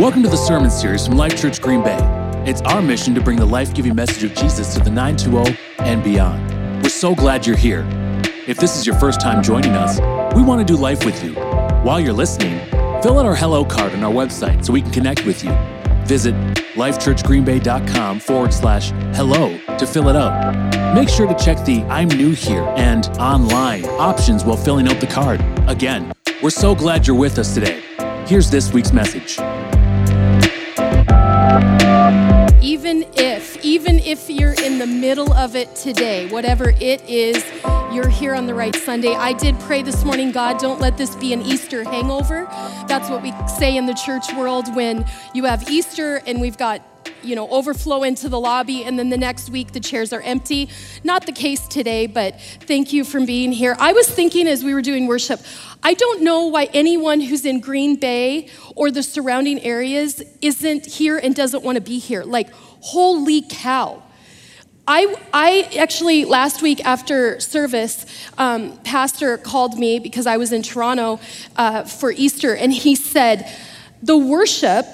Welcome to the sermon series from Life Church Green Bay. It's our mission to bring the life giving message of Jesus to the 920 and beyond. We're so glad you're here. If this is your first time joining us, we want to do life with you. While you're listening, fill out our hello card on our website so we can connect with you. Visit lifechurchgreenbay.com forward slash hello to fill it out. Make sure to check the I'm new here and online options while filling out the card. Again, we're so glad you're with us today. Here's this week's message. Even if, even if you're in the middle of it today, whatever it is, you're here on the right Sunday. I did pray this morning, God, don't let this be an Easter hangover. That's what we say in the church world when you have Easter and we've got you know, overflow into the lobby, and then the next week the chairs are empty. Not the case today, but thank you for being here. I was thinking as we were doing worship, I don't know why anyone who's in Green Bay or the surrounding areas isn't here and doesn't want to be here. Like, holy cow. I, I actually, last week after service, um, Pastor called me because I was in Toronto uh, for Easter, and he said, The worship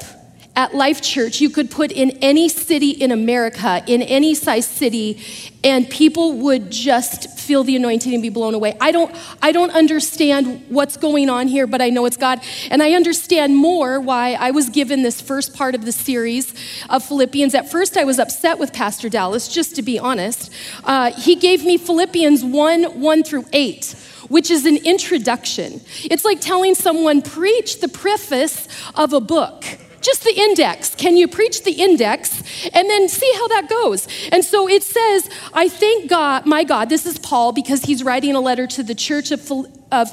at Life Church, you could put in any city in America, in any size city, and people would just feel the anointing and be blown away. I don't, I don't understand what's going on here, but I know it's God. And I understand more why I was given this first part of the series of Philippians. At first, I was upset with Pastor Dallas, just to be honest. Uh, he gave me Philippians 1 1 through 8 which is an introduction. It's like telling someone, preach the preface of a book just the index. Can you preach the index and then see how that goes? And so it says, I thank God, my God, this is Paul because he's writing a letter to the church of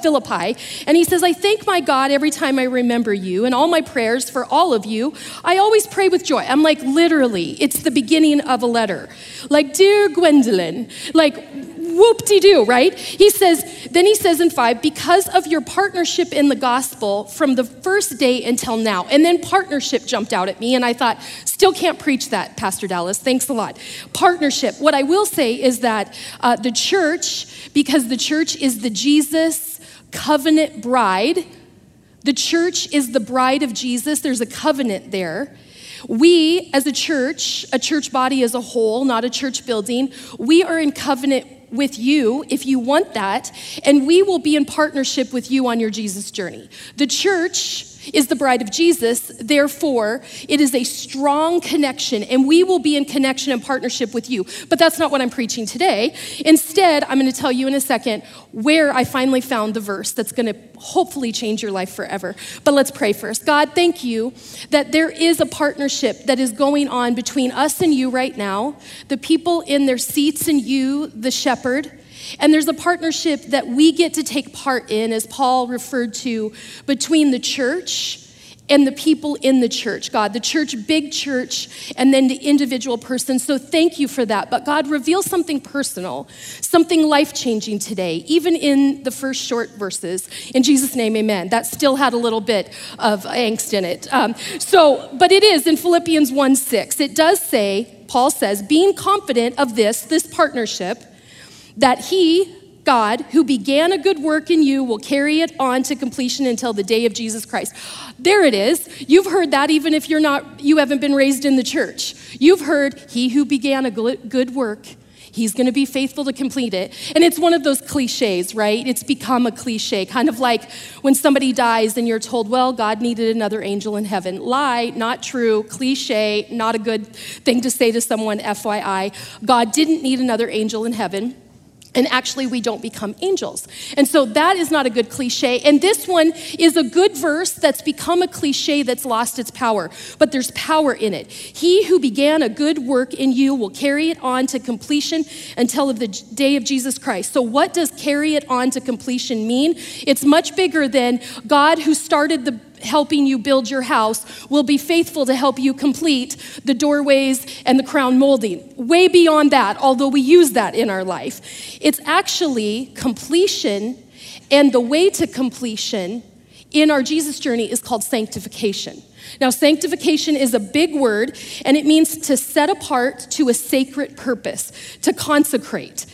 Philippi. And he says, I thank my God every time I remember you and all my prayers for all of you. I always pray with joy. I'm like, literally, it's the beginning of a letter. Like, dear Gwendolyn, like, whoop de doo, right? He says, then he says in five, because of your partnership in the gospel from the first day until now. And then partnership jumped out at me, and I thought, still can't preach that, Pastor Dallas. Thanks a lot. Partnership. What I will say is that uh, the church, because the church is the Jesus covenant bride, the church is the bride of Jesus, there's a covenant there. We, as a church, a church body as a whole, not a church building, we are in covenant with you if you want that, and we will be in partnership with you on your Jesus journey. The church is the bride of Jesus, therefore, it is a strong connection, and we will be in connection and partnership with you. But that's not what I'm preaching today. Instead, I'm going to tell you in a second where I finally found the verse that's going to hopefully change your life forever. But let's pray first. God, thank you that there is a partnership that is going on between us and you right now, the people in their seats and you, the shepherd. And there's a partnership that we get to take part in, as Paul referred to, between the church and the people in the church, God, the church, big church, and then the individual person. So thank you for that. But God, reveal something personal, something life changing today, even in the first short verses. In Jesus' name, amen. That still had a little bit of angst in it. Um, so, but it is in Philippians 1 6. It does say, Paul says, being confident of this, this partnership, that he, God, who began a good work in you, will carry it on to completion until the day of Jesus Christ. There it is. You've heard that even if you're not, you haven't been raised in the church. You've heard, He who began a good work, He's going to be faithful to complete it. And it's one of those cliches, right? It's become a cliche, kind of like when somebody dies and you're told, well, God needed another angel in heaven. Lie, not true, cliche, not a good thing to say to someone, FYI. God didn't need another angel in heaven and actually we don't become angels. And so that is not a good cliche. And this one is a good verse that's become a cliche that's lost its power, but there's power in it. He who began a good work in you will carry it on to completion until of the day of Jesus Christ. So what does carry it on to completion mean? It's much bigger than God who started the helping you build your house will be faithful to help you complete the doorways and the crown molding. Way beyond that, although we use that in our life. It's actually completion, and the way to completion in our Jesus journey is called sanctification. Now, sanctification is a big word, and it means to set apart to a sacred purpose, to consecrate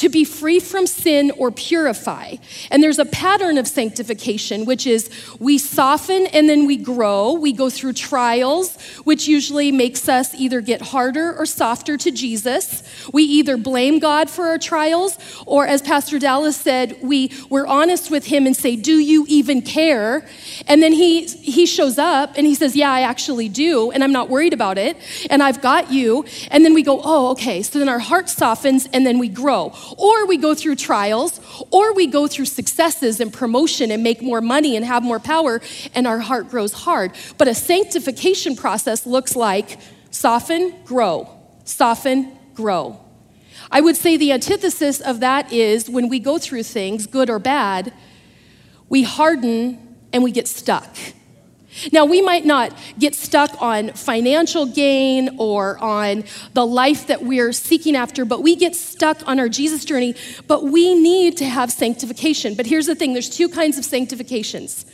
to be free from sin or purify. And there's a pattern of sanctification, which is we soften and then we grow. We go through trials, which usually makes us either get harder or softer to Jesus. We either blame God for our trials, or as Pastor Dallas said, we, we're honest with Him and say, Do you even care? And then he, he shows up and he says, Yeah, I actually do, and I'm not worried about it, and I've got you. And then we go, Oh, okay. So then our heart softens and then we grow. Or we go through trials, or we go through successes and promotion and make more money and have more power, and our heart grows hard. But a sanctification process looks like soften, grow, soften, grow. I would say the antithesis of that is when we go through things, good or bad, we harden and we get stuck. Now, we might not get stuck on financial gain or on the life that we're seeking after, but we get stuck on our Jesus journey. But we need to have sanctification. But here's the thing there's two kinds of sanctifications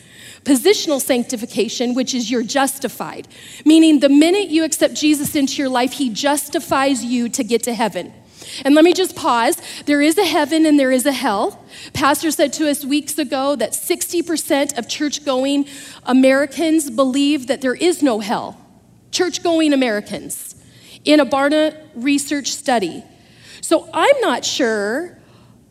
positional sanctification, which is you're justified, meaning the minute you accept Jesus into your life, he justifies you to get to heaven. And let me just pause. There is a heaven and there is a hell. Pastor said to us weeks ago that 60% of church going Americans believe that there is no hell. Church going Americans in a Barna research study. So I'm not sure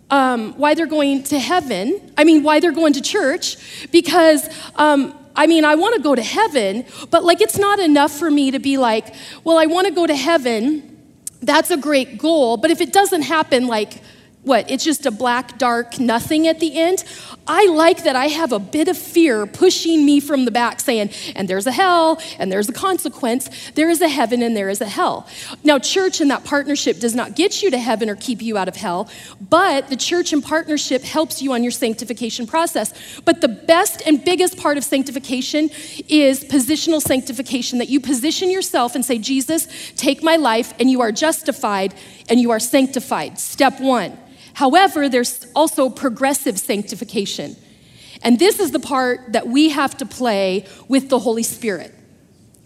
um, why they're going to heaven. I mean, why they're going to church, because. Um, I mean, I want to go to heaven, but like it's not enough for me to be like, well, I want to go to heaven, that's a great goal. But if it doesn't happen, like, what, it's just a black, dark nothing at the end. I like that I have a bit of fear pushing me from the back, saying, and there's a hell, and there's a consequence. There is a heaven, and there is a hell. Now, church and that partnership does not get you to heaven or keep you out of hell, but the church and partnership helps you on your sanctification process. But the best and biggest part of sanctification is positional sanctification that you position yourself and say, Jesus, take my life, and you are justified and you are sanctified. Step one. However, there's also progressive sanctification. And this is the part that we have to play with the Holy Spirit.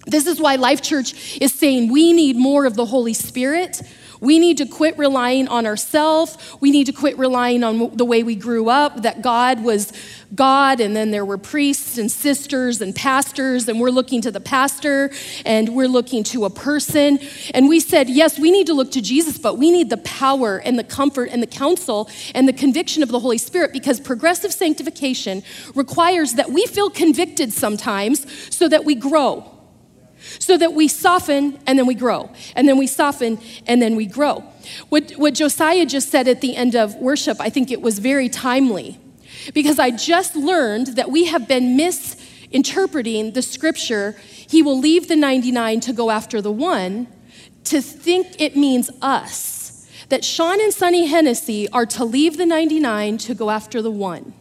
This is why Life Church is saying we need more of the Holy Spirit we need to quit relying on ourselves. We need to quit relying on the way we grew up, that God was God, and then there were priests and sisters and pastors, and we're looking to the pastor and we're looking to a person. And we said, yes, we need to look to Jesus, but we need the power and the comfort and the counsel and the conviction of the Holy Spirit because progressive sanctification requires that we feel convicted sometimes so that we grow so that we soften and then we grow, and then we soften and then we grow. What, what Josiah just said at the end of worship, I think it was very timely because I just learned that we have been misinterpreting the scripture, He will leave the 99 to go after the one, to think it means us. That Sean and Sonny Hennessy are to leave the 99 to go after the one.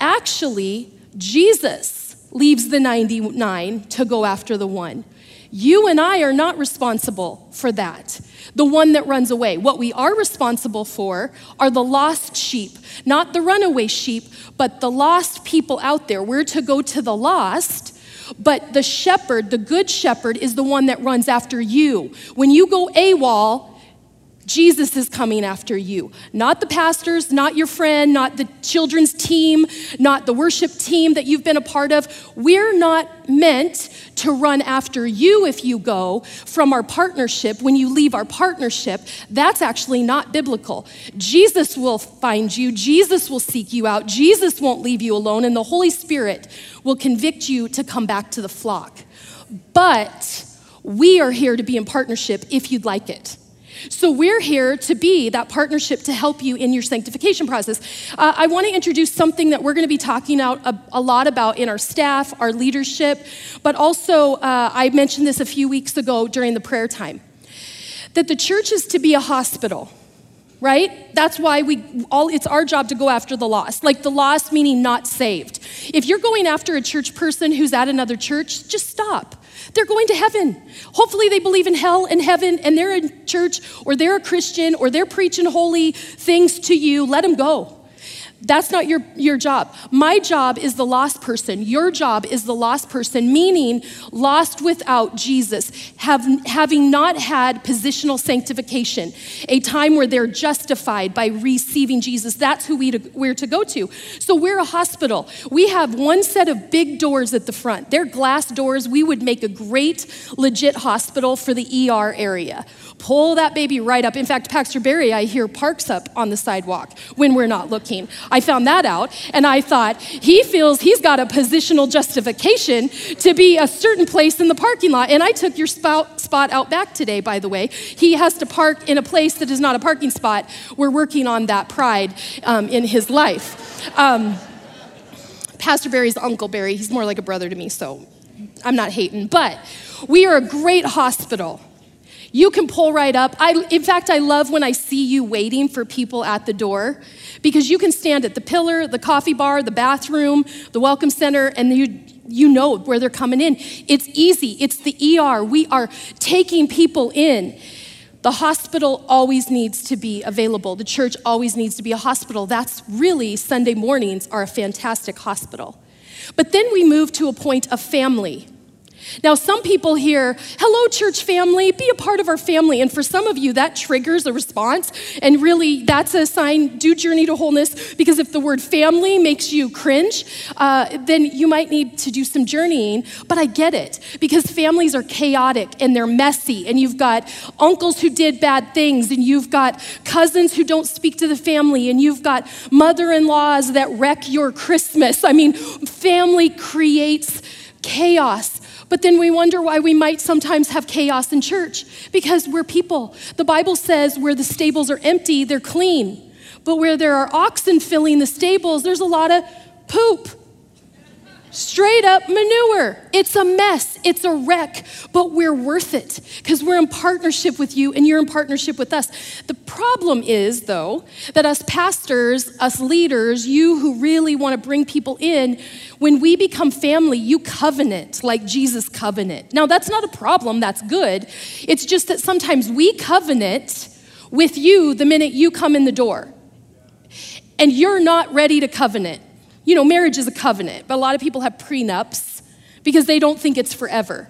Actually, Jesus leaves the 99 to go after the one. You and I are not responsible for that, the one that runs away. What we are responsible for are the lost sheep, not the runaway sheep, but the lost people out there. We're to go to the lost. But the shepherd, the good shepherd, is the one that runs after you. When you go AWOL, Jesus is coming after you. Not the pastors, not your friend, not the children's team, not the worship team that you've been a part of. We're not meant to run after you if you go from our partnership. When you leave our partnership, that's actually not biblical. Jesus will find you, Jesus will seek you out, Jesus won't leave you alone, and the Holy Spirit will convict you to come back to the flock. But we are here to be in partnership if you'd like it. So, we're here to be that partnership to help you in your sanctification process. Uh, I want to introduce something that we're going to be talking out a, a, lot about in our staff, our leadership, but also uh, I mentioned this a few weeks ago during the prayer time that the church is to be a hospital right? That's why we all it's our job to go after the lost. Like the lost meaning not saved. If you're going after a church person who's at another church, just stop. They're going to heaven. Hopefully, they believe in hell and heaven, and they're in church, or they're a Christian, or they're preaching holy things to you. Let them go. That's not your, your job. My job is the lost person. Your job is the lost person, meaning lost without Jesus, have, having not had positional sanctification, a time where they're justified by receiving Jesus. That's who we to, we're to go to. So we're a hospital. We have one set of big doors at the front. They're glass doors. We would make a great, legit hospital for the ER area pull that baby right up. In fact, Pastor Barry, I hear, parks up on the sidewalk when we're not looking. I found that out, and I thought he feels he's got a positional justification to be a certain place in the parking lot. And I took your spot, spot out back today, by the way. He has to park in a place that is not a parking spot. We're working on that pride um, in his life. Um, Pastor Barry's Uncle Barry, he's more like a brother to me, so I'm not hating. But we are a great hospital. You can pull right up. I, in fact, I love when I see you waiting for people at the door because you can stand at the pillar, the coffee bar, the bathroom, the welcome center, and you, you know where they're coming in. It's easy, it's the ER. We are taking people in. The hospital always needs to be available. The church always needs to be a hospital. That's really, Sunday mornings are a fantastic hospital. But then we move to a point of family. Now, some people hear, hello, church family, be a part of our family. And for some of you, that triggers a response. And really, that's a sign, do journey to wholeness, because if the word family makes you cringe, uh, then you might need to do some journeying. But I get it, because families are chaotic and they're messy. And you've got uncles who did bad things, and you've got cousins who don't speak to the family, and you've got mother in laws that wreck your Christmas. I mean, family creates chaos. But then we wonder why we might sometimes have chaos in church because we're people. The Bible says where the stables are empty, they're clean. But where there are oxen filling the stables, there's a lot of poop. Straight up manure. It's a mess. It's a wreck, but we're worth it because we're in partnership with you and you're in partnership with us. The problem is, though, that us pastors, us leaders, you who really want to bring people in, when we become family, you covenant like Jesus covenant. Now, that's not a problem, that's good. It's just that sometimes we covenant with you the minute you come in the door, and you're not ready to covenant you know, marriage is a covenant, but a lot of people have prenups because they don't think it's forever.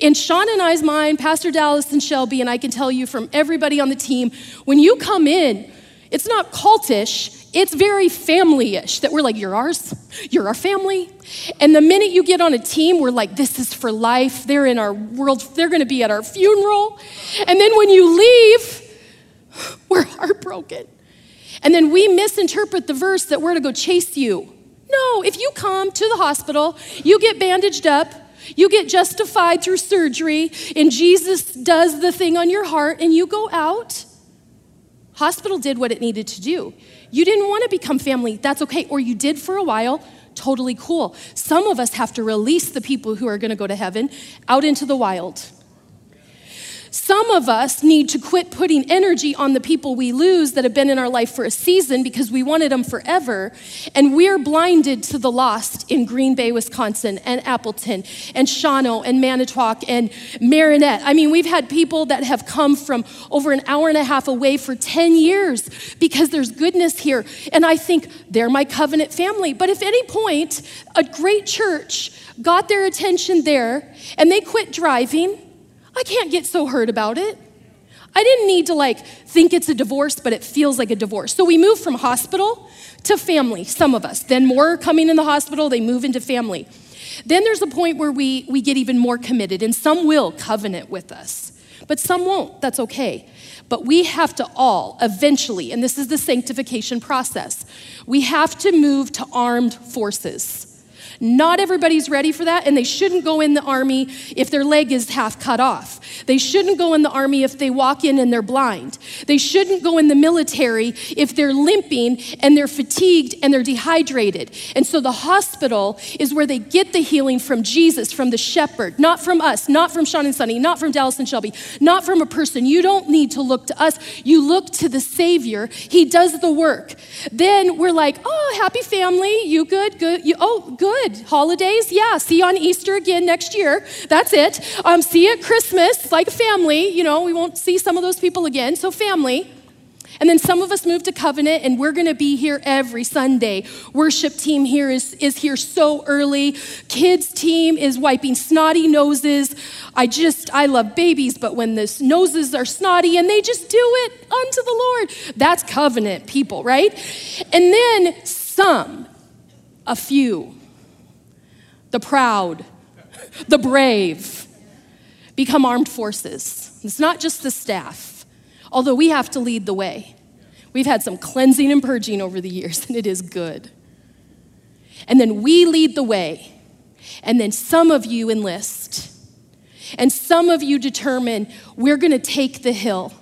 In Sean and I's mind, Pastor Dallas and Shelby, and I can tell you from everybody on the team, when you come in, it's not cultish, it's very family ish that we're like, you're ours, you're our family. And the minute you get on a team, we're like, this is for life. They're in our world, they're gonna be at our funeral. And then when you leave, we're heartbroken. And then we misinterpret the verse that we're to go chase you. No, if you come to the hospital, you get bandaged up, you get justified through surgery, and Jesus does the thing on your heart, and you go out. Hospital did what it needed to do. You didn't want to become family, that's okay. Or you did for a while, totally cool. Some of us have to release the people who are going to go to heaven out into the wild. Some of us need to quit putting energy on the people we lose that have been in our life for a season because we wanted them forever. And we're blinded to the lost in Green Bay, Wisconsin, and Appleton, and Shawano, and Manitowoc, and Marinette. I mean, we've had people that have come from over an hour and a half away for 10 years because there's goodness here. And I think they're my covenant family. But if any point a great church got their attention there and they quit driving, I can't get so hurt about it. I didn't need to like think it's a divorce, but it feels like a divorce. So we move from hospital to family, some of us. Then more coming in the hospital, they move into family. Then there's a point where we, we get even more committed, and some will covenant with us, but some won't. That's okay. But we have to all eventually, and this is the sanctification process, we have to move to armed forces. Not everybody's ready for that, and they shouldn't go in the army if their leg is half cut off. They shouldn't go in the army if they walk in and they're blind. They shouldn't go in the military if they're limping and they're fatigued and they're dehydrated. And so the hospital is where they get the healing from Jesus, from the shepherd, not from us, not from Sean and Sonny, not from Dallas and Shelby, not from a person. You don't need to look to us. You look to the Savior. He does the work. Then we're like, oh, happy family. You good? Good. You, oh, good. Holidays? Yeah. See you on Easter again next year. That's it. Um, see you at Christmas, like family. You know, we won't see some of those people again. So, family. And then some of us moved to Covenant, and we're gonna be here every Sunday. Worship team here is, is here so early. Kids team is wiping snotty noses. I just, I love babies, but when the noses are snotty and they just do it unto the Lord, that's covenant people, right? And then some, a few, the proud, the brave, become armed forces. It's not just the staff, although we have to lead the way. We've had some cleansing and purging over the years, and it is good. And then we lead the way, and then some of you enlist. And some of you determine we're to take the hill.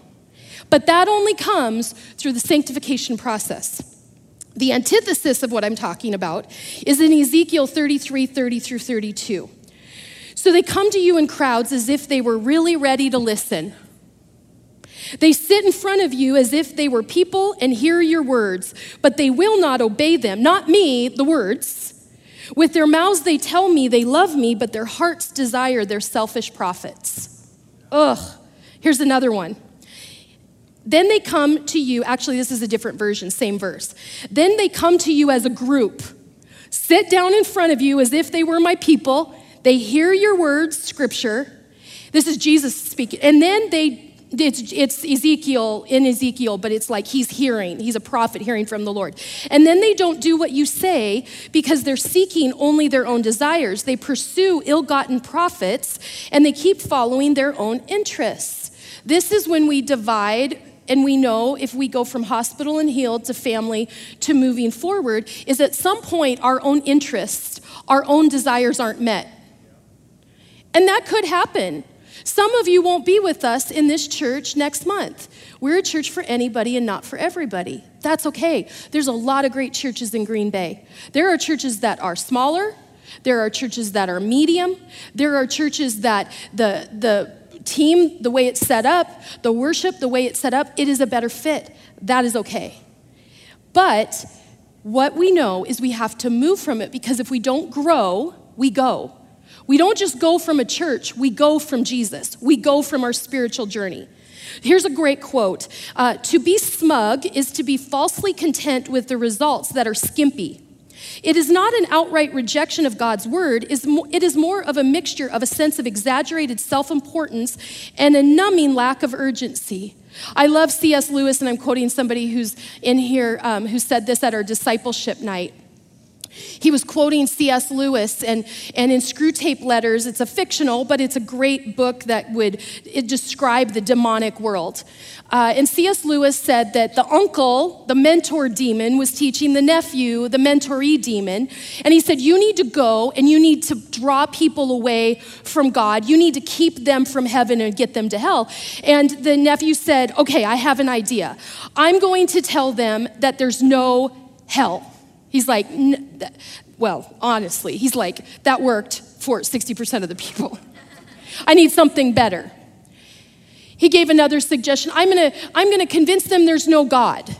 But that only comes through the sanctification process. The antithesis of what I'm talking about is in Ezekiel 33 30 through 32. So they come to you in crowds as if they were really ready to listen. They sit in front of you as if they were people and hear your words, but they will not obey them. Not me, the words. With their mouths they tell me they love me, but their hearts desire their selfish profits. Ugh. Here's another one. Then they come to you, actually, this is a different version, same verse. Then they come to you as a group, sit down in front of you as if they were my people. They hear your words, scripture. This is Jesus speaking. And then they it's, it's Ezekiel in Ezekiel, but it's like he's hearing. He's a prophet hearing from the Lord. And then they don't do what you say because they're seeking only their own desires. They pursue ill gotten profits and they keep following their own interests. This is when we divide and we know if we go from hospital and healed to family to moving forward, is at some point our own interests, our own desires aren't met. And that could happen. Some of you won't be with us in this church next month. We're a church for anybody and not for everybody. That's okay. There's a lot of great churches in Green Bay. There are churches that are smaller, there are churches that are medium, there are churches that the, the team, the way it's set up, the worship, the way it's set up, it is a better fit. That is okay. But what we know is we have to move from it because if we don't grow, we go. We don't just go from a church, we go from Jesus. We go from our spiritual journey. Here's a great quote uh, To be smug is to be falsely content with the results that are skimpy. It is not an outright rejection of God's word, it is more of a mixture of a sense of exaggerated self importance and a numbing lack of urgency. I love C.S. Lewis, and I'm quoting somebody who's in here um, who said this at our discipleship night. He was quoting C.S. Lewis, and, and in Screwtape Letters, it's a fictional, but it's a great book that would describe the demonic world. Uh, and C.S. Lewis said that the uncle, the mentor demon, was teaching the nephew, the mentoree demon. And he said, You need to go and you need to draw people away from God. You need to keep them from heaven and get them to hell. And the nephew said, Okay, I have an idea. I'm going to tell them that there's no hell. He's like, well, honestly, he's like, that worked for 60% of the people. I need something better. He gave another suggestion. I'm gonna, I'm gonna convince them there's no God.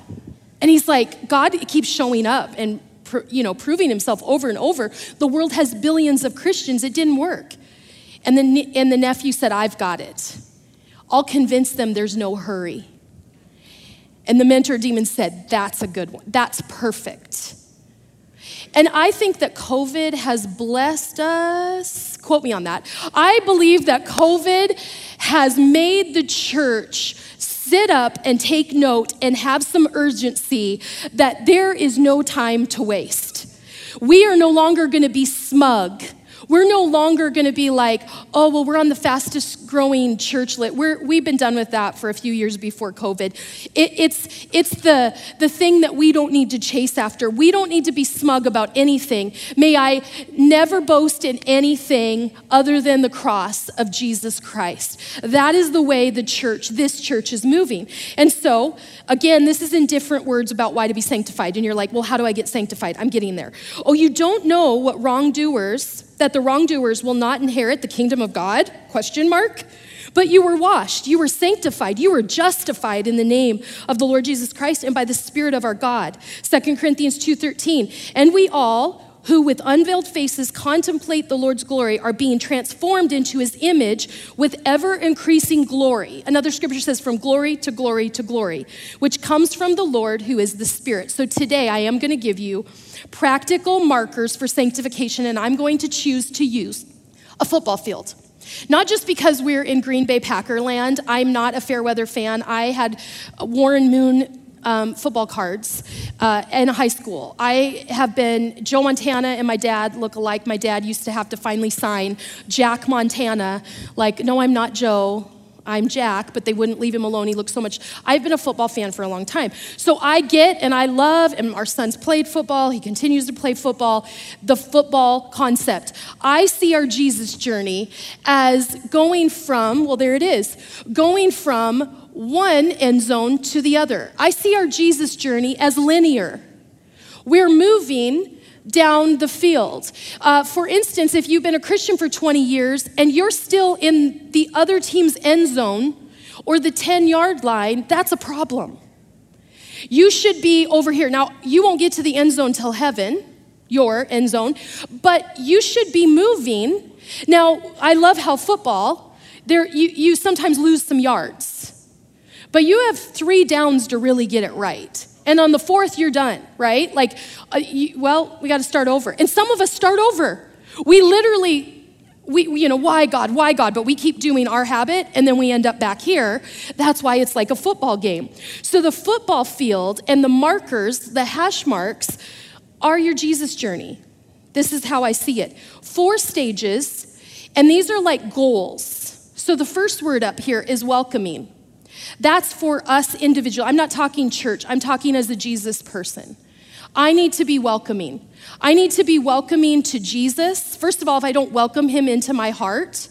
And he's like, God keeps showing up and you know, proving himself over and over. The world has billions of Christians. It didn't work. And the, and the nephew said, I've got it. I'll convince them there's no hurry. And the mentor demon said, That's a good one. That's perfect. And I think that COVID has blessed us. Quote me on that. I believe that COVID has made the church sit up and take note and have some urgency that there is no time to waste. We are no longer going to be smug we're no longer going to be like, oh, well, we're on the fastest growing churchlet. We're, we've been done with that for a few years before COVID. It, it's it's the, the thing that we don't need to chase after. We don't need to be smug about anything. May I never boast in anything other than the cross of Jesus Christ. That is the way the church, this church, is moving. And so, again, this is in different words about why to be sanctified. And you're like, well, how do I get sanctified? I'm getting there. Oh, you don't know what wrongdoers that the wrongdoers will not inherit the kingdom of God? Question mark. But you were washed, you were sanctified, you were justified in the name of the Lord Jesus Christ and by the spirit of our God. 2 Corinthians 2:13. And we all who with unveiled faces contemplate the Lord's glory are being transformed into his image with ever increasing glory. Another scripture says, from glory to glory to glory, which comes from the Lord who is the Spirit. So today I am going to give you practical markers for sanctification, and I'm going to choose to use a football field. Not just because we're in Green Bay Packerland. I'm not a fair weather fan. I had Warren Moon um, football cards uh, in high school. I have been, Joe Montana and my dad look alike. My dad used to have to finally sign Jack Montana, like, no, I'm not Joe. I'm Jack, but they wouldn't leave him alone. He looked so much. I've been a football fan for a long time. So I get and I love, and our son's played football. He continues to play football, the football concept. I see our Jesus journey as going from, well, there it is, going from one end zone to the other. I see our Jesus journey as linear. We're moving down the field. Uh, for instance, if you've been a Christian for 20 years and you're still in the other team's end zone or the 10 yard line, that's a problem. You should be over here. Now, you won't get to the end zone till heaven, your end zone, but you should be moving. Now, I love how football, there you, you sometimes lose some yards. But you have three downs to really get it right. And on the fourth, you're done, right? Like, uh, you, well, we got to start over. And some of us start over. We literally, we, you know, why God, why God? But we keep doing our habit and then we end up back here. That's why it's like a football game. So the football field and the markers, the hash marks, are your Jesus journey. This is how I see it. Four stages, and these are like goals. So the first word up here is welcoming. That's for us individual. I'm not talking church, I'm talking as a Jesus person. I need to be welcoming. I need to be welcoming to Jesus. First of all, if I don't welcome him into my heart,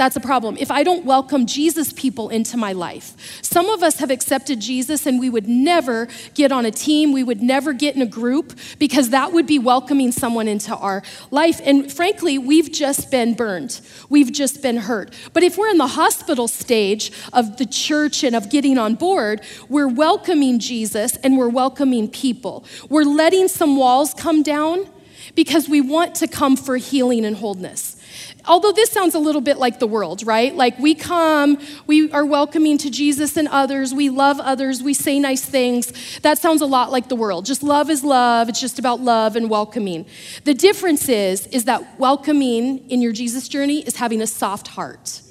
that's a problem. If I don't welcome Jesus people into my life, some of us have accepted Jesus and we would never get on a team, we would never get in a group because that would be welcoming someone into our life. And frankly, we've just been burned, we've just been hurt. But if we're in the hospital stage of the church and of getting on board, we're welcoming Jesus and we're welcoming people. We're letting some walls come down because we want to come for healing and wholeness although this sounds a little bit like the world, right? Like we come, we are welcoming to Jesus and others, we love others, we say nice things. That sounds a lot like the world. Just love is love, it's just about love and welcoming. The difference is is that welcoming in your Jesus journey is having a soft heart.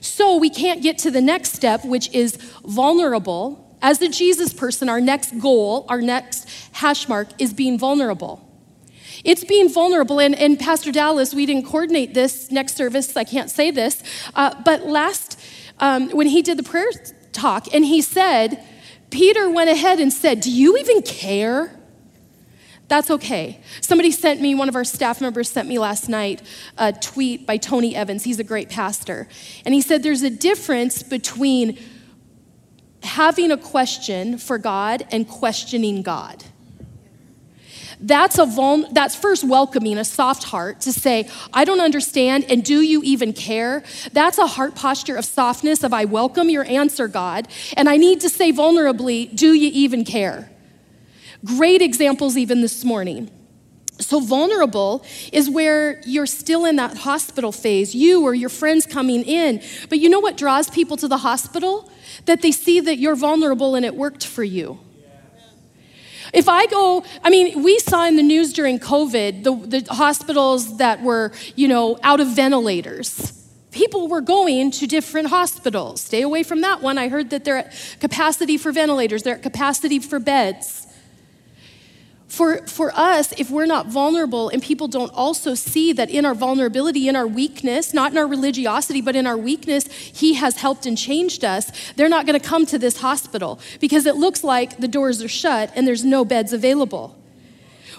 So we can't get to the next step, which is vulnerable. As a Jesus person, our next goal, our next hash mark is being vulnerable. It's being vulnerable. And, and Pastor Dallas, we didn't coordinate this next service. I can't say this. Uh, but last, um, when he did the prayer talk, and he said, Peter went ahead and said, Do you even care? That's okay. Somebody sent me, one of our staff members sent me last night a tweet by Tony Evans. He's a great pastor. And he said there's a difference between having a question for God and questioning God. That's, a vul- that's first welcoming a soft heart to say, I don't understand, and do you even care? That's a heart posture of softness, of I welcome your answer, God. And I need to say vulnerably, do you even care? Great examples even this morning. So, vulnerable is where you're still in that hospital phase, you or your friends coming in. But you know what draws people to the hospital? That they see that you're vulnerable and it worked for you. If I go, I mean, we saw in the news during COVID the, the hospitals that were, you know, out of ventilators people were going to different hospitals. Stay away from that one. I heard that they're at capacity for ventilators, they're at capacity for beds. For, for us, if we're not vulnerable and people don't also see that in our vulnerability, in our weakness, not in our religiosity, but in our weakness, He has helped and changed us, they're not going to come to this hospital because it looks like the doors are shut and there's no beds available.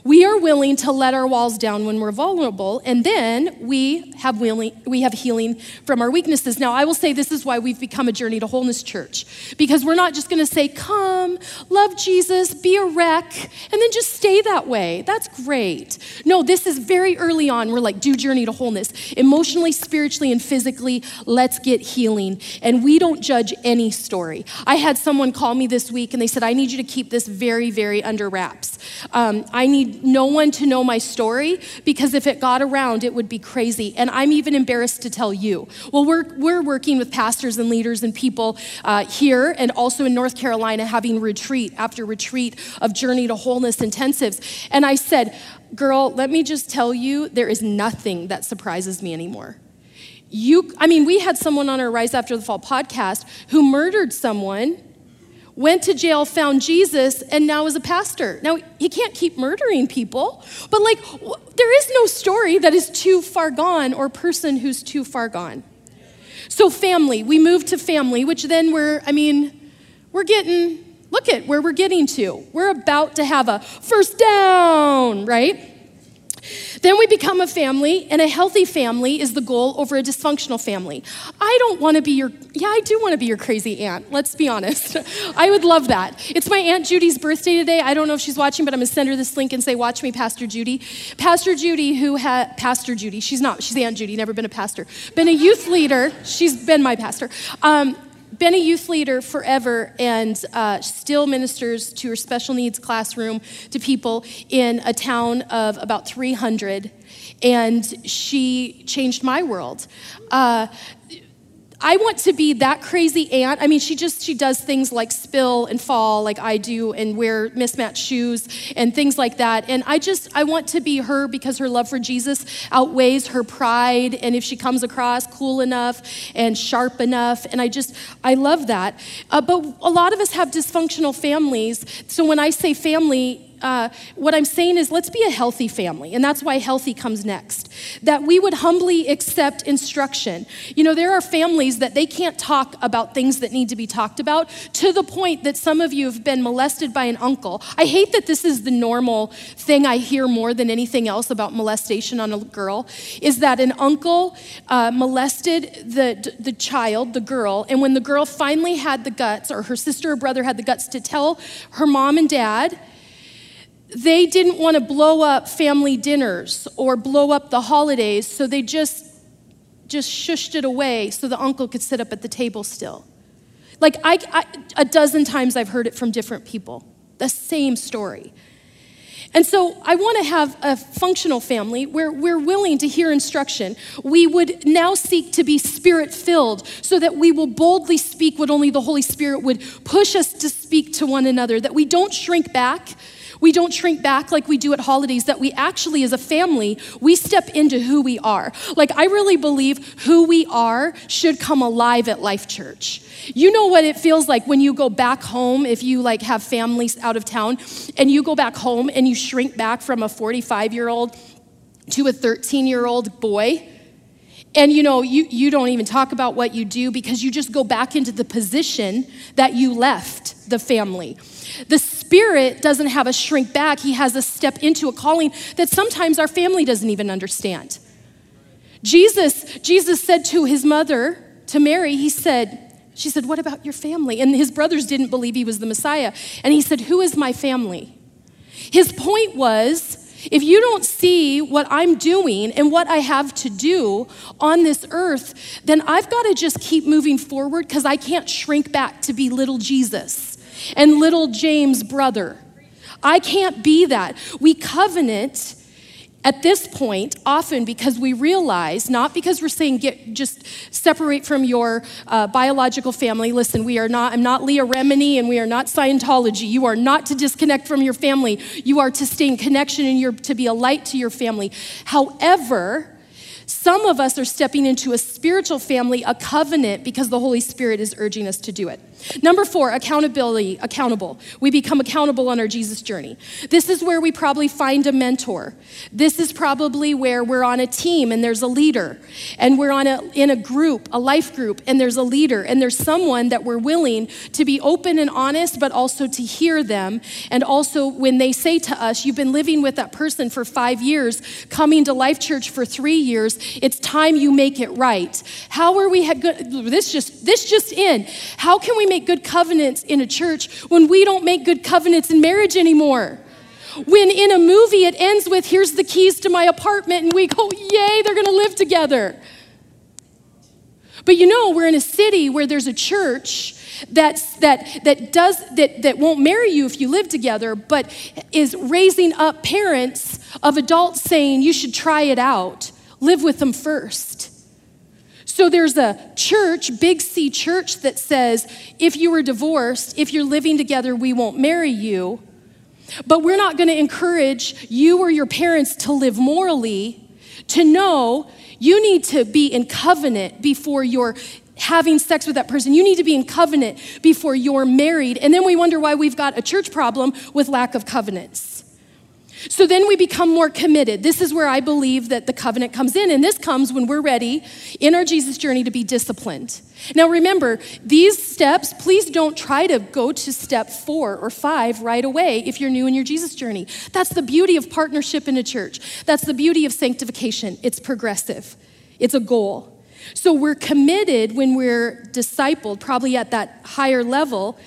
We are willing to let our walls down when we're vulnerable, and then we have, willing, we have healing from our weaknesses. Now, I will say this is why we've become a Journey to Wholeness church, because we're not just going to say, Come, love Jesus, be a wreck, and then just stay that way. That's great. No, this is very early on. We're like, Do Journey to Wholeness. Emotionally, spiritually, and physically, let's get healing. And we don't judge any story. I had someone call me this week, and they said, I need you to keep this very, very under wraps. Um, I need no one to know my story because if it got around, it would be crazy. And I'm even embarrassed to tell you. Well, we're, we're working with pastors and leaders and people uh, here and also in North Carolina having retreat after retreat of Journey to Wholeness intensives. And I said, Girl, let me just tell you, there is nothing that surprises me anymore. You, I mean, we had someone on our Rise After the Fall podcast who murdered someone went to jail, found Jesus, and now is a pastor. Now, he can't keep murdering people, but like, there is no story that is too far gone or person who's too far gone. So, family, we move to family, which then we're, I mean, we're getting, look at where we're getting to. We're about to have a first down, right? Then we become a family, and a healthy family is the goal over a dysfunctional family. I don't want to be your, yeah, I do want to be your crazy aunt. Let's be honest. I would love that. It's my Aunt Judy's birthday today. I don't know if she's watching, but I'm going to send her this link and say, Watch me, Pastor Judy. Pastor Judy, who had, Pastor Judy, she's not, she's Aunt Judy, never been a pastor, been a youth leader. She's been my pastor. Um, been a youth leader forever and uh, still ministers to her special needs classroom to people in a town of about 300. And she changed my world. Uh, I want to be that crazy aunt. I mean, she just she does things like spill and fall like I do and wear mismatched shoes and things like that. And I just I want to be her because her love for Jesus outweighs her pride and if she comes across cool enough and sharp enough and I just I love that. Uh, but a lot of us have dysfunctional families. So when I say family, uh, what I'm saying is let's be a healthy family, and that's why healthy comes next. That we would humbly accept instruction. You know, there are families that they can't talk about things that need to be talked about to the point that some of you have been molested by an uncle. I hate that this is the normal thing I hear more than anything else about molestation on a girl, is that an uncle uh, molested the, the child, the girl, and when the girl finally had the guts, or her sister or brother had the guts to tell her mom and dad, they didn't want to blow up family dinners or blow up the holidays, so they just just shushed it away so the uncle could sit up at the table still. Like I, I, a dozen times I've heard it from different people, the same story. And so I want to have a functional family where we're willing to hear instruction. We would now seek to be spirit filled so that we will boldly speak what only the Holy Spirit would push us to speak to one another, that we don't shrink back we don't shrink back like we do at holidays, that we actually, as a family, we step into who we are. Like, I really believe who we are should come alive at Life Church. You know what it feels like when you go back home, if you like have families out of town, and you go back home and you shrink back from a 45 year old to a 13 year old boy. And you know, you, you don't even talk about what you do because you just go back into the position that you left the family. The Spirit doesn't have us shrink back, He has us step into a calling that sometimes our family doesn't even understand. Jesus, Jesus said to his mother, to Mary, he said, she said, What about your family? And his brothers didn't believe he was the Messiah. And he said, Who is my family? His point was, if you don't see what I'm doing and what I have to do on this earth, then I've got to just keep moving forward because I can't shrink back to be little Jesus and little James' brother. I can't be that. We covenant at this point often because we realize not because we're saying get just separate from your uh, biological family listen we are not i'm not leah remini and we are not scientology you are not to disconnect from your family you are to stay in connection and you're to be a light to your family however some of us are stepping into a spiritual family, a covenant, because the Holy Spirit is urging us to do it. Number four, accountability, accountable. We become accountable on our Jesus journey. This is where we probably find a mentor. This is probably where we're on a team and there's a leader, and we're on a, in a group, a life group, and there's a leader, and there's someone that we're willing to be open and honest, but also to hear them. And also, when they say to us, You've been living with that person for five years, coming to Life Church for three years, it's time you make it right. How are we good this just this just in. How can we make good covenants in a church when we don't make good covenants in marriage anymore? When in a movie it ends with here's the keys to my apartment and we go, "Yay, they're to live together." But you know, we're in a city where there's a church that's, that, that, does, that, that won't marry you if you live together, but is raising up parents of adults saying you should try it out, live with them first. So there's a church, Big C church, that says if you were divorced, if you're living together, we won't marry you. But we're not going to encourage you or your parents to live morally, to know you need to be in covenant before you're having sex with that person. You need to be in covenant before you're married. And then we wonder why we've got a church problem with lack of covenants. So then we become more committed. This is where I believe that the covenant comes in, and this comes when we're ready in our Jesus journey to be disciplined. Now remember, these steps, please don't try to go to step four or five right away if you're new in your Jesus journey. That's the beauty of partnership in a church. That's the beauty of sanctification. It's progressive, it's a goal. So we're committed when we're discipled, probably at that higher level,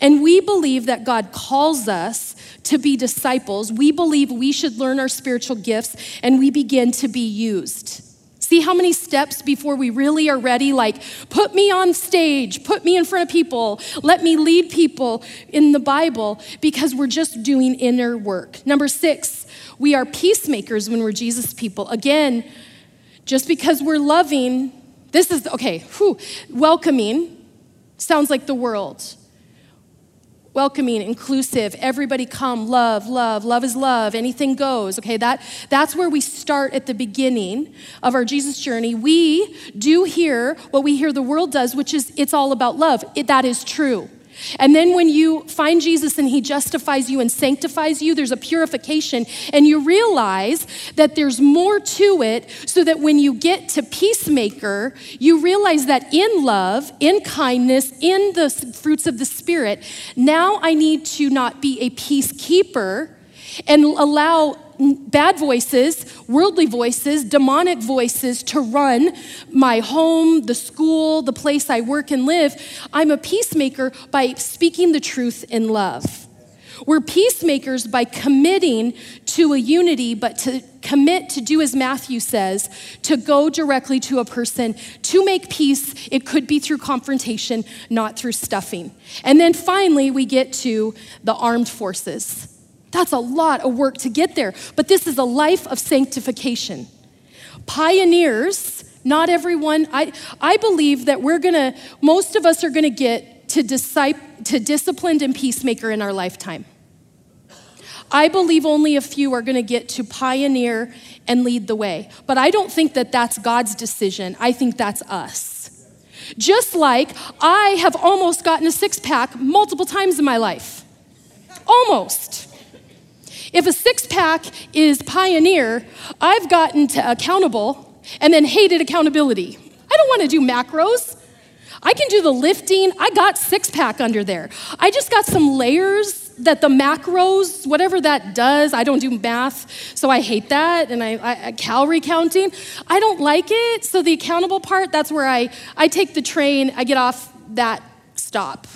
and we believe that God calls us to be disciples. We believe we should learn our spiritual gifts and we begin to be used. See how many steps before we really are ready? Like, put me on stage, put me in front of people, let me lead people in the Bible because we're just doing inner work. Number six, we are peacemakers when we're Jesus people. Again, just because we're loving, this is, okay, whew, welcoming sounds like the world welcoming, inclusive, everybody come, love, love, love is love, anything goes. Okay, that, that's where we start at the beginning of our Jesus journey. We do hear what we hear the world does, which is it's all about love. It, that is true. And then when you find Jesus and he justifies you and sanctifies you, there's a purification, and you realize that there's more to it, so that when you get to peacemaker, you realize that in love, in kindness, in the fruits of the Spirit, now I need to not be a peacekeeper and allow bad voices, worldly voices, demonic voices to run my home, the school, the place I work and live. I'm a peacemaker by speaking the truth in love. We're peacemakers by committing to a unity, but to commit to do as Matthew says, to go directly to a person to make peace. It could be through confrontation, not through stuffing. And then finally, we get to the armed forces. That's a lot of work to get there, but this is a life of sanctification. Pioneers, not everyone, I, I believe that we're gonna, most of us are gonna get to, disciple, to disciplined and peacemaker in our lifetime. I believe only a few are gonna get to pioneer and lead the way. But I don't think that that's God's decision, I think that's us. Just like I have almost gotten a six pack multiple times in my life. Almost. If a six pack is pioneer, I've gotten to accountable and then hated accountability. I don't want to do macros. I can do the lifting. I got six pack under there. I just got some layers that the macros, whatever that does, I don't do math, so I hate that. And I, I, calorie counting, I don't like it. So the accountable part, that's where I, I take the train, I get off that stop.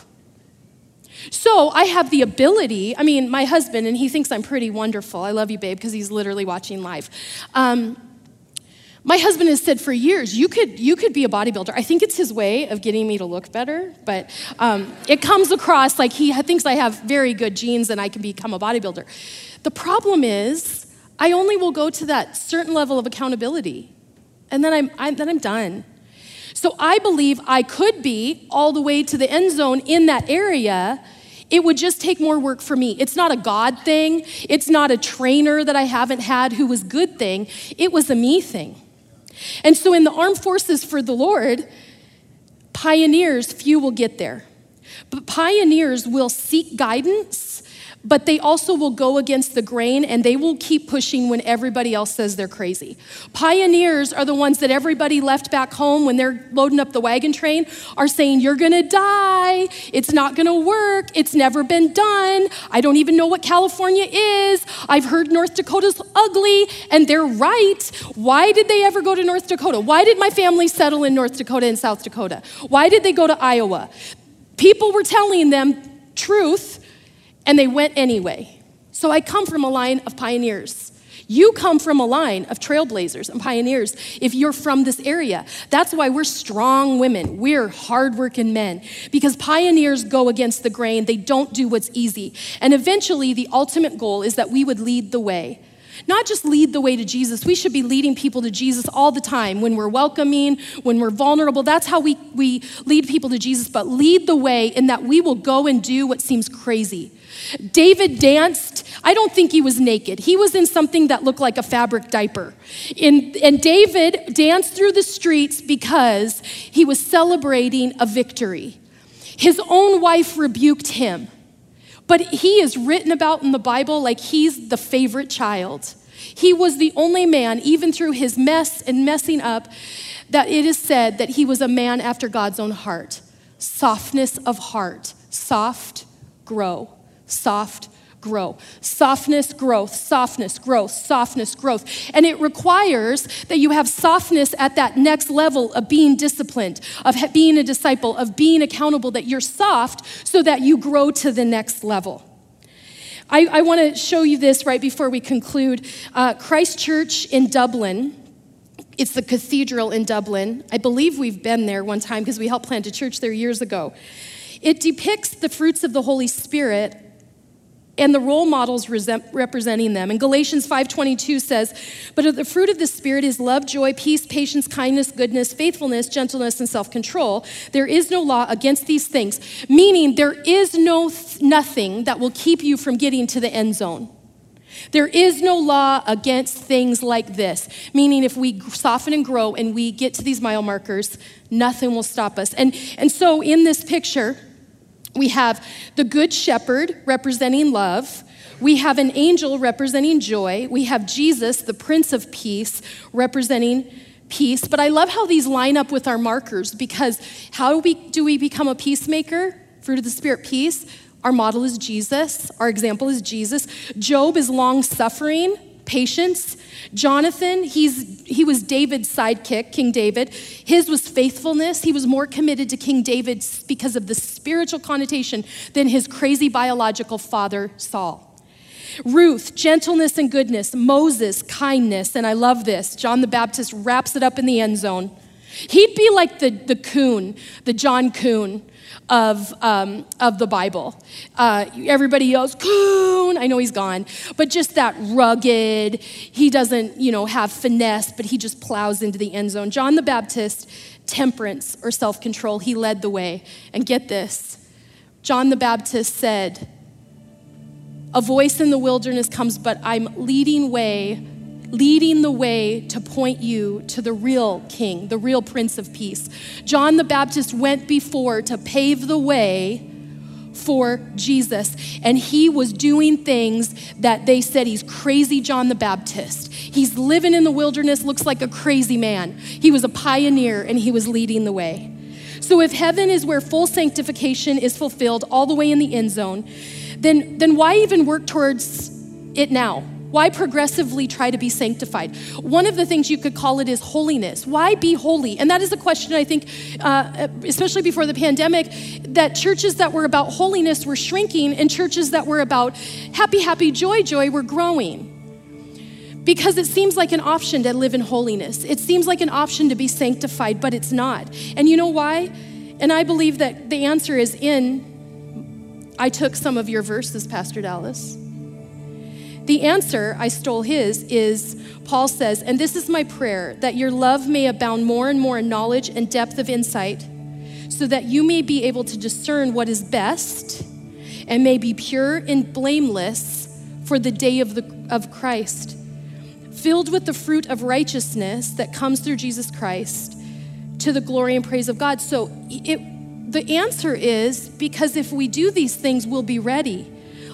So I have the ability, I mean, my husband, and he thinks I'm pretty wonderful. I love you, babe, because he's literally watching live. Um, my husband has said for years, you could, you could be a bodybuilder. I think it's his way of getting me to look better, but um, it comes across like he thinks I have very good genes and I can become a bodybuilder. The problem is, I only will go to that certain level of accountability, and then I'm, I'm, then I'm done. So I believe I could be all the way to the end zone in that area. It would just take more work for me. It's not a God thing. It's not a trainer that I haven't had who was good thing. It was a me thing. And so in the armed forces for the Lord, pioneers, few will get there. But pioneers will seek guidance but they also will go against the grain and they will keep pushing when everybody else says they're crazy. Pioneers are the ones that everybody left back home when they're loading up the wagon train are saying, You're gonna die, it's not gonna work, it's never been done, I don't even know what California is, I've heard North Dakota's ugly, and they're right. Why did they ever go to North Dakota? Why did my family settle in North Dakota and South Dakota? Why did they go to Iowa? People were telling them truth and they went anyway. So I come from a line of pioneers. You come from a line of trailblazers and pioneers if you're from this area. That's why we're strong women. We're hardworking men because pioneers go against the grain. They don't do what's easy. And eventually, the ultimate goal is that we would lead the way. Not just lead the way to Jesus, we should be leading people to Jesus all the time when we're welcoming, when we're vulnerable. That's how we, we lead people to Jesus, but lead the way in that we will go and do what seems crazy. David danced. I don't think he was naked. He was in something that looked like a fabric diaper. In, and David danced through the streets because he was celebrating a victory. His own wife rebuked him. But he is written about in the Bible like he's the favorite child. He was the only man, even through his mess and messing up, that it is said that he was a man after God's own heart. Softness of heart. Soft, grow. Soft, grow. Softness, growth, softness, growth, softness, growth. And it requires that you have softness at that next level of being disciplined, of being a disciple, of being accountable, that you're soft so that you grow to the next level. I, I want to show you this right before we conclude. Uh, Christ Church in Dublin. It's the cathedral in Dublin. I believe we've been there one time because we helped plant a church there years ago. It depicts the fruits of the Holy Spirit and the role models representing them. And Galatians 5:22 says, "But the fruit of the spirit is love, joy, peace, patience, kindness, goodness, faithfulness, gentleness, and self-control. There is no law against these things." Meaning there is no th- nothing that will keep you from getting to the end zone. There is no law against things like this, meaning if we soften and grow and we get to these mile markers, nothing will stop us. And, and so in this picture, we have the Good Shepherd representing love. We have an angel representing joy. We have Jesus, the Prince of Peace, representing peace. But I love how these line up with our markers because how do we, do we become a peacemaker? Fruit of the Spirit, peace. Our model is Jesus. Our example is Jesus. Job is long suffering patience. Jonathan, he's, he was David's sidekick, King David. His was faithfulness. He was more committed to King David because of the spiritual connotation than his crazy biological father, Saul. Ruth, gentleness and goodness. Moses, kindness. And I love this. John the Baptist wraps it up in the end zone. He'd be like the, the Kuhn, the John Kuhn of, um, of the Bible. Uh, everybody yells, Kuhn. I know he's gone, but just that rugged, he doesn't, you know, have finesse, but he just plows into the end zone. John the Baptist, temperance or self control, he led the way. And get this John the Baptist said, A voice in the wilderness comes, but I'm leading way leading the way to point you to the real King, the real Prince of Peace. John the Baptist went before to pave the way for Jesus. And he was doing things that they said he's crazy John the Baptist. He's living in the wilderness, looks like a crazy man. He was a pioneer and he was leading the way. So if heaven is where full sanctification is fulfilled all the way in the end zone, then, then why even work towards it now? Why progressively try to be sanctified? One of the things you could call it is holiness. Why be holy? And that is a question I think, uh, especially before the pandemic, that churches that were about holiness were shrinking and churches that were about happy, happy, joy, joy were growing because it seems like an option to live in holiness. It seems like an option to be sanctified, but it's not. And you know why? And I believe that the answer is in, I took some of your verses, Pastor Dallas. The answer, I stole his, is Paul says, and this is my prayer, that your love may abound more and more in knowledge and depth of insight, so that you may be able to discern what is best and may be pure and blameless for the day of, the, of Christ, filled with the fruit of righteousness that comes through Jesus Christ to the glory and praise of God. So it, the answer is because if we do these things, we'll be ready.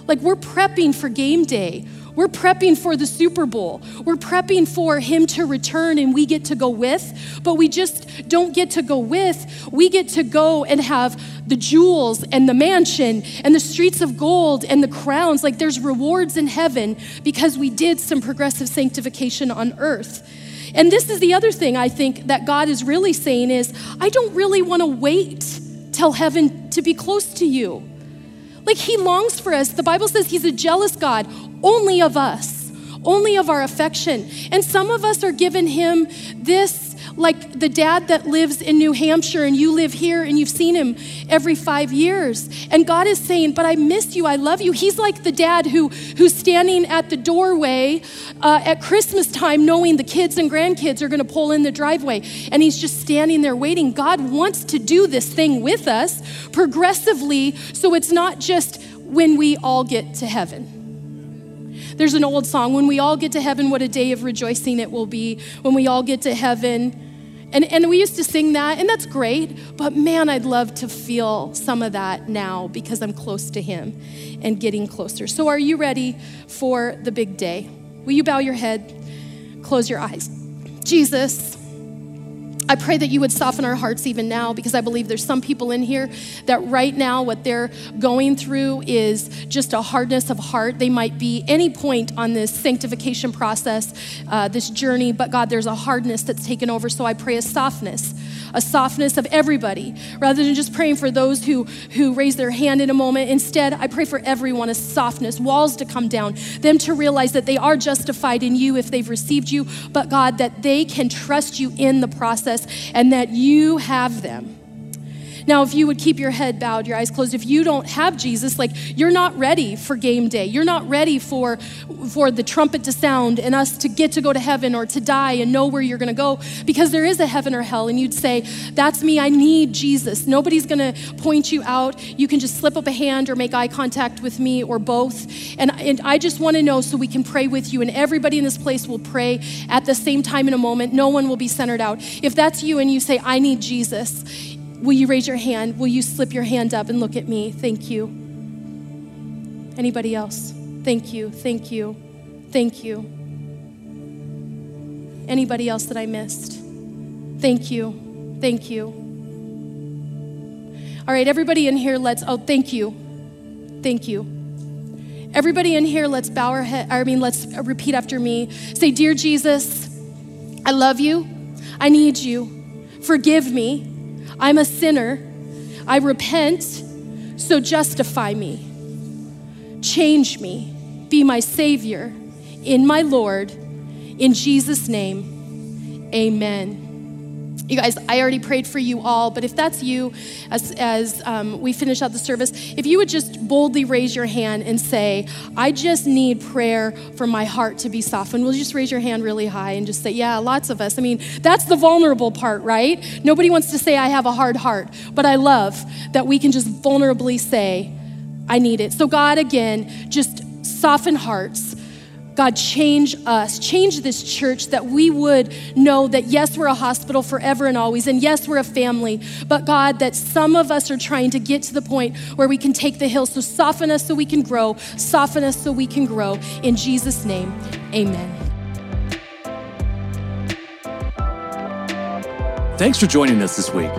Like we're prepping for game day. We're prepping for the Super Bowl. We're prepping for him to return and we get to go with, but we just don't get to go with. We get to go and have the jewels and the mansion and the streets of gold and the crowns. Like there's rewards in heaven because we did some progressive sanctification on earth. And this is the other thing I think that God is really saying is, I don't really want to wait till heaven to be close to you. Like he longs for us. The Bible says he's a jealous God only of us, only of our affection. And some of us are giving him this like the dad that lives in New Hampshire and you live here and you've seen him every five years. And God is saying, But I miss you, I love you. He's like the dad who, who's standing at the doorway uh, at Christmas time, knowing the kids and grandkids are going to pull in the driveway. And he's just standing there waiting. God wants to do this thing with us progressively so it's not just when we all get to heaven. There's an old song, When we all get to heaven, what a day of rejoicing it will be. When we all get to heaven, and, and we used to sing that, and that's great, but man, I'd love to feel some of that now because I'm close to Him and getting closer. So, are you ready for the big day? Will you bow your head, close your eyes? Jesus, I pray that you would soften our hearts even now because I believe there's some people in here that right now what they're going through is just a hardness of heart. They might be any point on this sanctification process, uh, this journey, but God, there's a hardness that's taken over. So I pray a softness a softness of everybody rather than just praying for those who, who raise their hand in a moment. Instead, I pray for everyone a softness, walls to come down, them to realize that they are justified in you if they've received you, but God, that they can trust you in the process and that you have them. Now, if you would keep your head bowed, your eyes closed, if you don't have Jesus, like you're not ready for game day. You're not ready for, for the trumpet to sound and us to get to go to heaven or to die and know where you're going to go because there is a heaven or hell. And you'd say, That's me. I need Jesus. Nobody's going to point you out. You can just slip up a hand or make eye contact with me or both. And, and I just want to know so we can pray with you. And everybody in this place will pray at the same time in a moment. No one will be centered out. If that's you and you say, I need Jesus, Will you raise your hand? Will you slip your hand up and look at me? Thank you. Anybody else? Thank you. Thank you. Thank you. Anybody else that I missed? Thank you. Thank you. All right, everybody in here, let's, oh, thank you. Thank you. Everybody in here, let's bow our head, I mean, let's repeat after me. Say, Dear Jesus, I love you. I need you. Forgive me. I'm a sinner. I repent, so justify me. Change me. Be my Savior in my Lord. In Jesus' name, amen. You guys, I already prayed for you all, but if that's you, as, as um, we finish out the service, if you would just boldly raise your hand and say, I just need prayer for my heart to be softened, will you just raise your hand really high and just say, Yeah, lots of us. I mean, that's the vulnerable part, right? Nobody wants to say, I have a hard heart, but I love that we can just vulnerably say, I need it. So, God, again, just soften hearts God, change us, change this church that we would know that yes, we're a hospital forever and always, and yes, we're a family, but God, that some of us are trying to get to the point where we can take the hill. So soften us so we can grow, soften us so we can grow. In Jesus' name, amen. Thanks for joining us this week.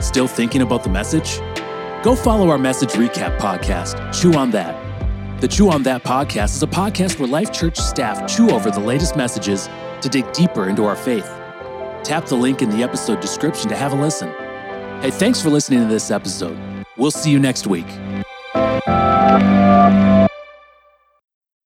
Still thinking about the message? Go follow our message recap podcast, Chew on That the Chew on That podcast is a podcast where Life Church staff chew over the latest messages to dig deeper into our faith. Tap the link in the episode description to have a listen. Hey, thanks for listening to this episode. We'll see you next week.